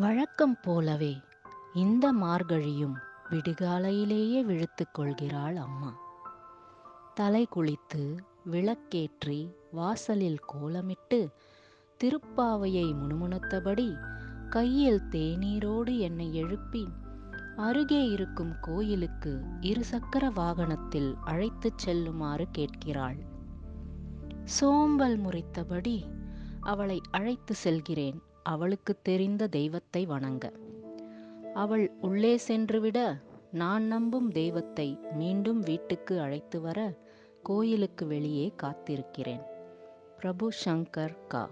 வழக்கம் போலவே இந்த மார்கழியும் விடுகாலையிலேயே விழுத்து கொள்கிறாள் அம்மா. தலை குளித்து விளக்கேற்றி வாசலில் கோலமிட்டு திருப்பாவையை முணுமுணுத்தபடி கையில் தேநீரோடு என்னை எழுப்பி அருகே இருக்கும் கோயிலுக்கு இருசக்கர வாகனத்தில் அழைத்துச் செல்லுமாறு கேட்கிறாள். சோம்பல் முறித்தபடி அவளை அழைத்து செல்கிறேன். அவளுக்கு தெரிந்த தெய்வத்தை வணங்க. அவள் உள்ளே சென்றுவிட நான் நம்பும் தெய்வத்தை மீண்டும் வீட்டுக்கு அழைத்து வர கோயிலுக்கு வெளியே காத்திருக்கிறேன். பிரபு சங்கர் கா.